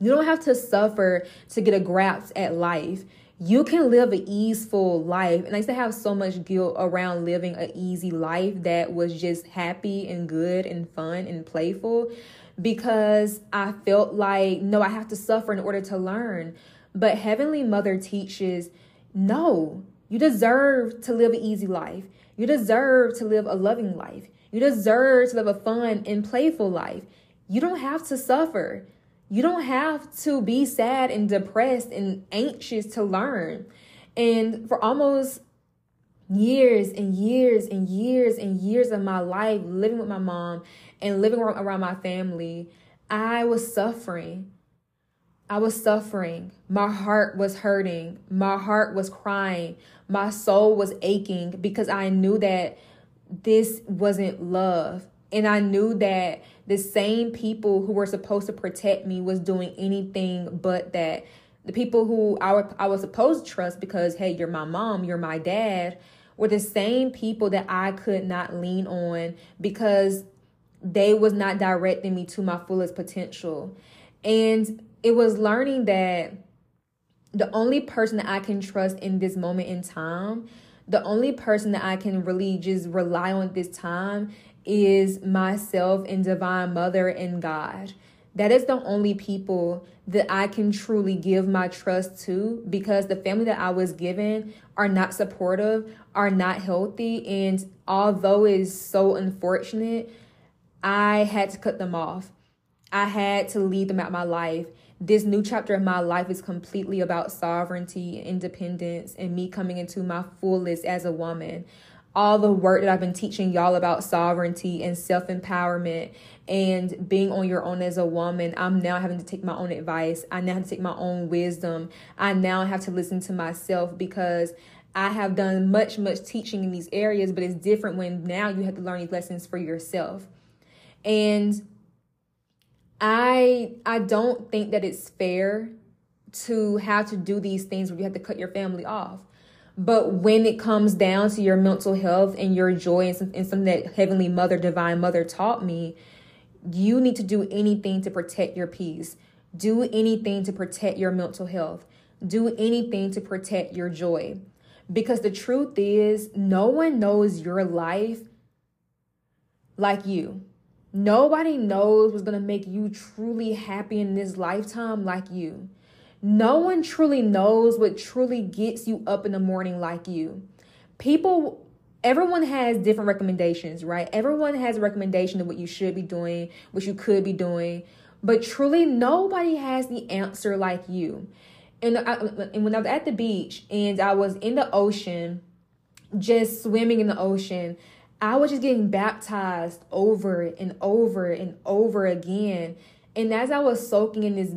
You don't have to suffer to get a grasp at life. You can live an easeful life. And I used to have so much guilt around living an easy life that was just happy and good and fun and playful because I felt like, no, I have to suffer in order to learn. But Heavenly Mother teaches, no, you deserve to live an easy life. You deserve to live a loving life. You deserve to live a fun and playful life. You don't have to suffer. You don't have to be sad and depressed and anxious to learn. And for almost years and years and years and years of my life living with my mom and living around my family, I was suffering. I was suffering. My heart was hurting. My heart was crying. My soul was aching because I knew that this wasn't love. And I knew that the same people who were supposed to protect me was doing anything but that. The people who I, I was supposed to trust because, hey, you're my mom, you're my dad, were the same people that I could not lean on because they was not directing me to my fullest potential. And it was learning that the only person that I can trust in this moment in time, the only person that I can really just rely on this time is myself and divine mother and God. That is the only people that I can truly give my trust to because the family that I was given are not supportive, are not healthy. And although it is so unfortunate, I had to cut them off. I had to leave them out my life. This new chapter of my life is completely about sovereignty, independence, and me coming into my fullest as a woman all the work that I've been teaching y'all about sovereignty and self empowerment and being on your own as a woman, I'm now having to take my own advice. I now have to take my own wisdom. I now have to listen to myself because I have done much, much teaching in these areas, but it's different when now you have to learn these lessons for yourself. And I I don't think that it's fair to have to do these things where you have to cut your family off. But when it comes down to your mental health and your joy and, some, and something that Heavenly Mother, Divine Mother taught me, you need to do anything to protect your peace. Do anything to protect your mental health. Do anything to protect your joy. Because the truth is, no one knows your life like you. Nobody knows what's going to make you truly happy in this lifetime like you. No one truly knows what truly gets you up in the morning like you. People, everyone has different recommendations, right? Everyone has a recommendation of what you should be doing, what you could be doing, but truly nobody has the answer like you. And, I, and when I was at the beach and I was in the ocean, just swimming in the ocean, I was just getting baptized over and over and over again and as I was soaking in this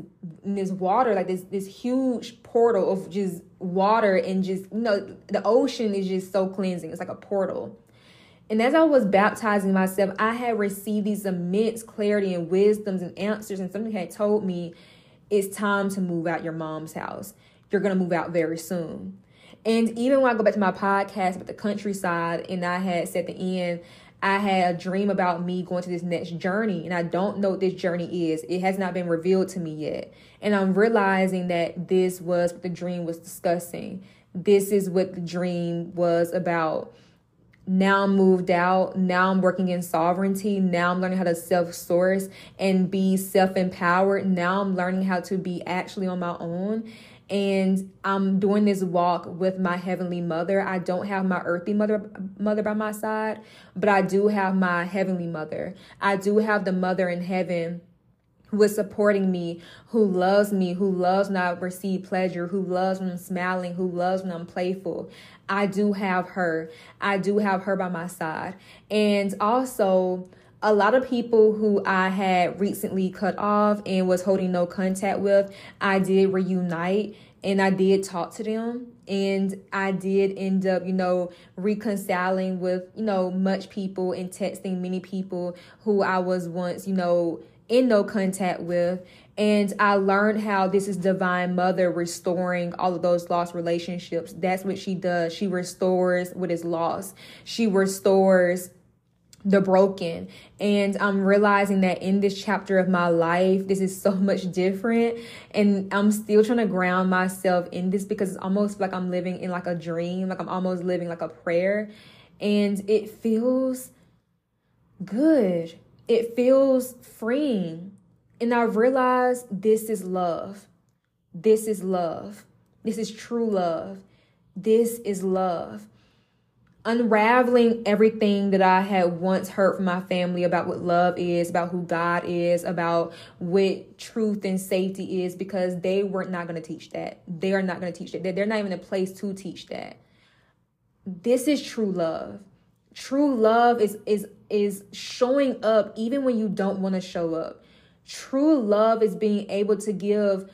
in this water, like this this huge portal of just water and just you know the ocean is just so cleansing. It's like a portal. And as I was baptizing myself, I had received these immense clarity and wisdoms and answers, and something had told me it's time to move out your mom's house. You're gonna move out very soon. And even when I go back to my podcast about the countryside, and I had said the end, I had a dream about me going to this next journey, and I don't know what this journey is. It has not been revealed to me yet. And I'm realizing that this was what the dream was discussing. This is what the dream was about. now I'm moved out. Now I'm working in sovereignty. Now I'm learning how to self source and be self empowered. Now I'm learning how to be actually on my own. And I'm doing this walk with my heavenly mother. I don't have my earthly mother mother by my side, but I do have my heavenly mother. I do have the mother in heaven who is supporting me, who loves me, who loves when I receive pleasure, who loves when I'm smiling, who loves when I'm playful. I do have her. I do have her by my side. And also, a lot of people who I had recently cut off and was holding no contact with, I did reunite and I did talk to them and I did end up, you know, reconciling with, you know, much people and texting many people who I was once, you know, in no contact with. And I learned how this is Divine Mother restoring all of those lost relationships. That's what she does. She restores what is lost. She restores the broken. And I'm realizing that in this chapter of my life, this is so much different. And I'm still trying to ground myself in this because it's almost like I'm living in like a dream, like I'm almost living like a prayer. And it feels good it feels freeing. And I realize this is love. This is love. This is true love. This is love. Unraveling everything that I had once heard from my family about what love is, about who God is, about what truth and safety is, because they were not going to teach that. They are not going to teach that. They're not even a place to teach that. This is true love. True love is is is showing up even when you don't want to show up. True love is being able to give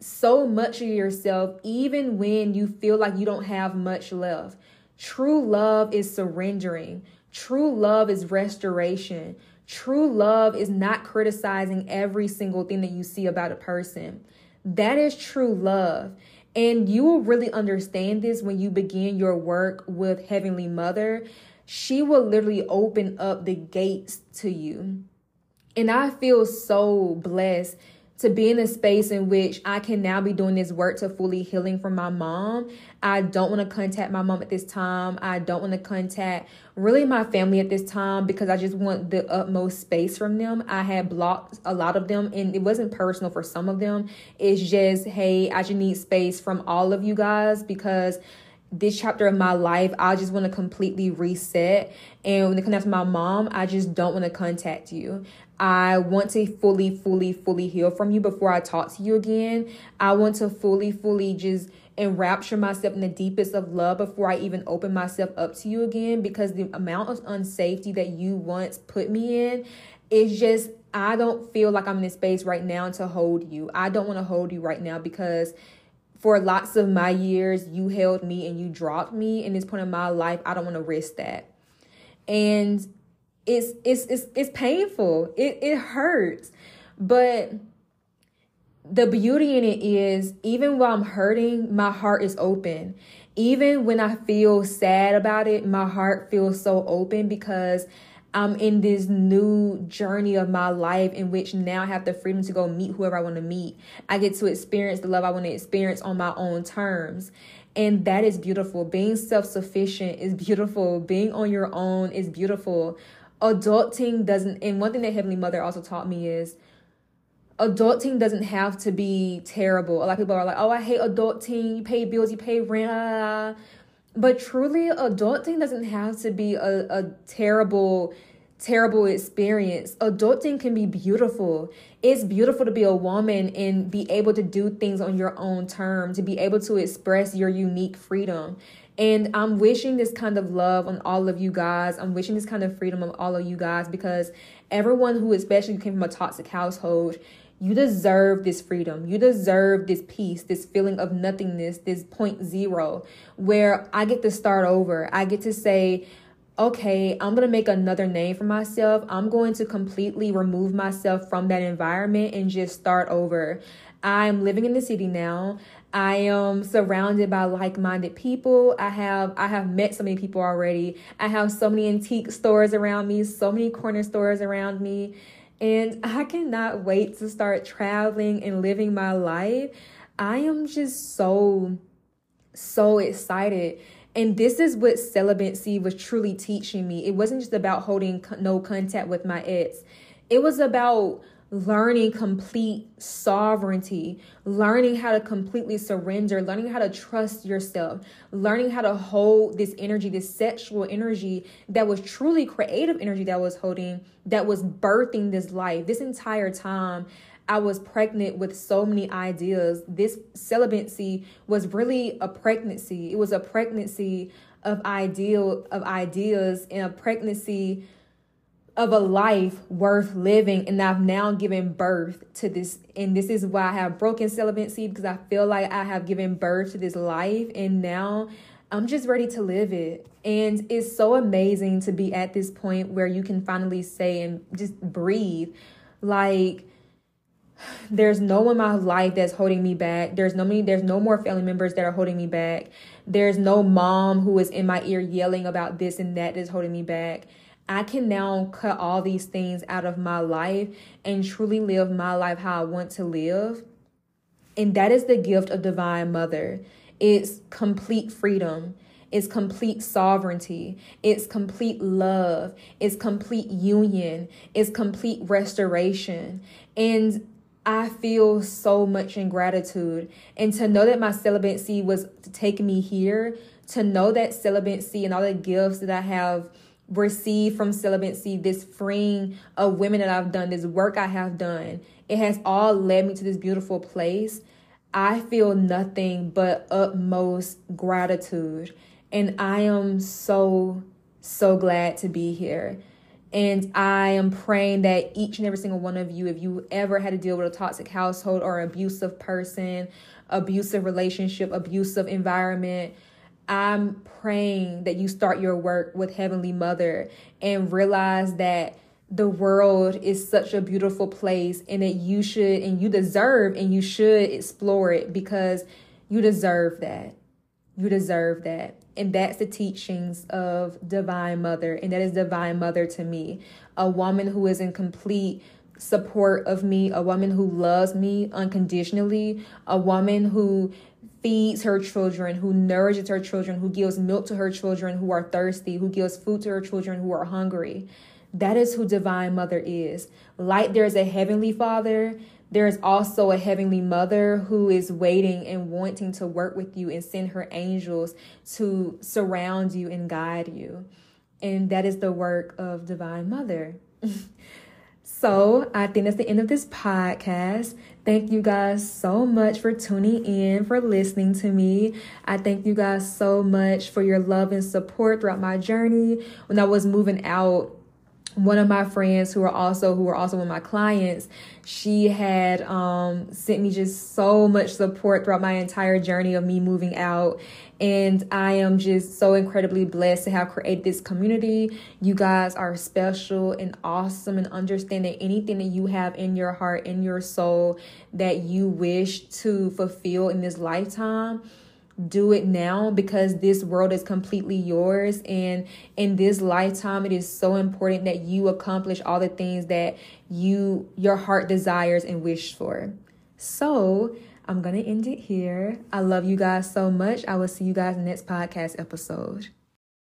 so much of yourself even when you feel like you don't have much left. True love is surrendering. True love is restoration. True love is not criticizing every single thing that you see about a person. That is true love. And you will really understand this when you begin your work with Heavenly Mother she will literally open up the gates to you. And I feel so blessed to be in a space in which I can now be doing this work to fully healing from my mom. I don't want to contact my mom at this time. I don't want to contact really my family at this time because I just want the utmost space from them. I had blocked a lot of them and it wasn't personal for some of them. It's just, hey, I just need space from all of you guys because this chapter of my life, I just want to completely reset. And when it comes to my mom, I just don't want to contact you. I want to fully, fully, fully heal from you before I talk to you again. I want to fully, fully just enrapture myself in the deepest of love before I even open myself up to you again because the amount of unsafety that you once put me in is just I don't feel like I'm in a space right now to hold you. I don't want to hold you right now because for lots of my years, you held me and you dropped me in this point in my life. I don't want to risk that. And it's it's it's it's painful. It it hurts. But the beauty in it is even while I'm hurting, my heart is open. Even when I feel sad about it, my heart feels so open because I'm in this new journey of my life in which now I have the freedom to go meet whoever I want to meet. I get to experience the love I want to experience on my own terms. And that is beautiful. Being self sufficient is beautiful. Being on your own is beautiful. Adulting doesn't, and one thing that Heavenly Mother also taught me is adulting doesn't have to be terrible. A lot of people are like, oh, I hate adulting. You pay bills, you pay rent. But truly, adulting doesn't have to be a, a terrible, terrible experience. Adulting can be beautiful. It's beautiful to be a woman and be able to do things on your own terms, to be able to express your unique freedom. And I'm wishing this kind of love on all of you guys. I'm wishing this kind of freedom on all of you guys because everyone who especially came from a toxic household, you deserve this freedom. You deserve this peace, this feeling of nothingness, this point zero, where I get to start over. I get to say, okay, I'm going to make another name for myself. I'm going to completely remove myself from that environment and just start over. I'm living in the city now. I am surrounded by like-minded people. I have I have met so many people already. I have so many antique stores around me, so many corner stores around me. And I cannot wait to start traveling and living my life. I am just so, so excited. And this is what celibacy was truly teaching me. It wasn't just about holding no contact with my ex, it was about learning complete sovereignty, learning how to completely surrender, learning how to trust yourself, learning how to hold this energy, this sexual energy that was truly creative energy that was holding, that was birthing this life. This entire time, I was pregnant with so many ideas. This celibacy was really a pregnancy. It was a pregnancy of ideal of ideas and a pregnancy of a life worth living and I've now given birth to this and this is why I have broken celibacy because I feel like I have given birth to this life and now I'm just ready to live it. And it's so amazing to be at this point where you can finally say and just breathe like there's no one in my life that's holding me back. There's no many, there's no more family members that are holding me back. There's no mom who is in my ear yelling about this and that that's holding me back. I can now cut all these things out of my life and truly live my life how I want to live. And that is the gift of Divine Mother. It's complete freedom. It's complete sovereignty. It's complete love. It's complete union. It's complete restoration. And I feel so much in gratitude. And to know that my celibacy was take me here, to know that celibacy and all the gifts that I have received from celibacy, this freeing of women that I've done, this work I have done, it has all led me to this beautiful place. I feel nothing but utmost gratitude. And I am so, so glad to be here. And I am praying that each and every single one of you, if you ever had to deal with a toxic household or abusive person, abusive relationship, abusive environment, I'm praying that you start your work with Heavenly Mother and realize that the world is such a beautiful place and that you should and you deserve and you should explore it because you deserve that. You deserve that. And that's the teachings of Divine Mother. And that is Divine Mother to me. A woman who is in complete support of me, a woman who loves me unconditionally, a woman who feeds her children, who nourishes her children, who gives milk to her children who are thirsty, who gives food to her children who are hungry. That is who Divine Mother is. Like there's a Heavenly Father, there is also a Heavenly Mother who is waiting and wanting to work with you and send her angels to surround you and guide you. And that is the work of Divine Mother. So I think that's the end of this podcast. Thank you guys so much for tuning in, for listening to me. I thank you guys so much for your love and support throughout my journey. When I was moving out, one of my friends who are also who are also one of my clients she had um sent me just so much support throughout my entire journey of me moving out and i am just so incredibly blessed to have created this community. You guys are special and awesome and understand that anything that you have in your heart in your soul that you wish to fulfill in this lifetime do it now because this world is completely yours. And in this lifetime it is so important that you accomplish all the things that you your heart desires and wish for. So i'm gonna end it here. I love you guys so much. I will see you guys next podcast episode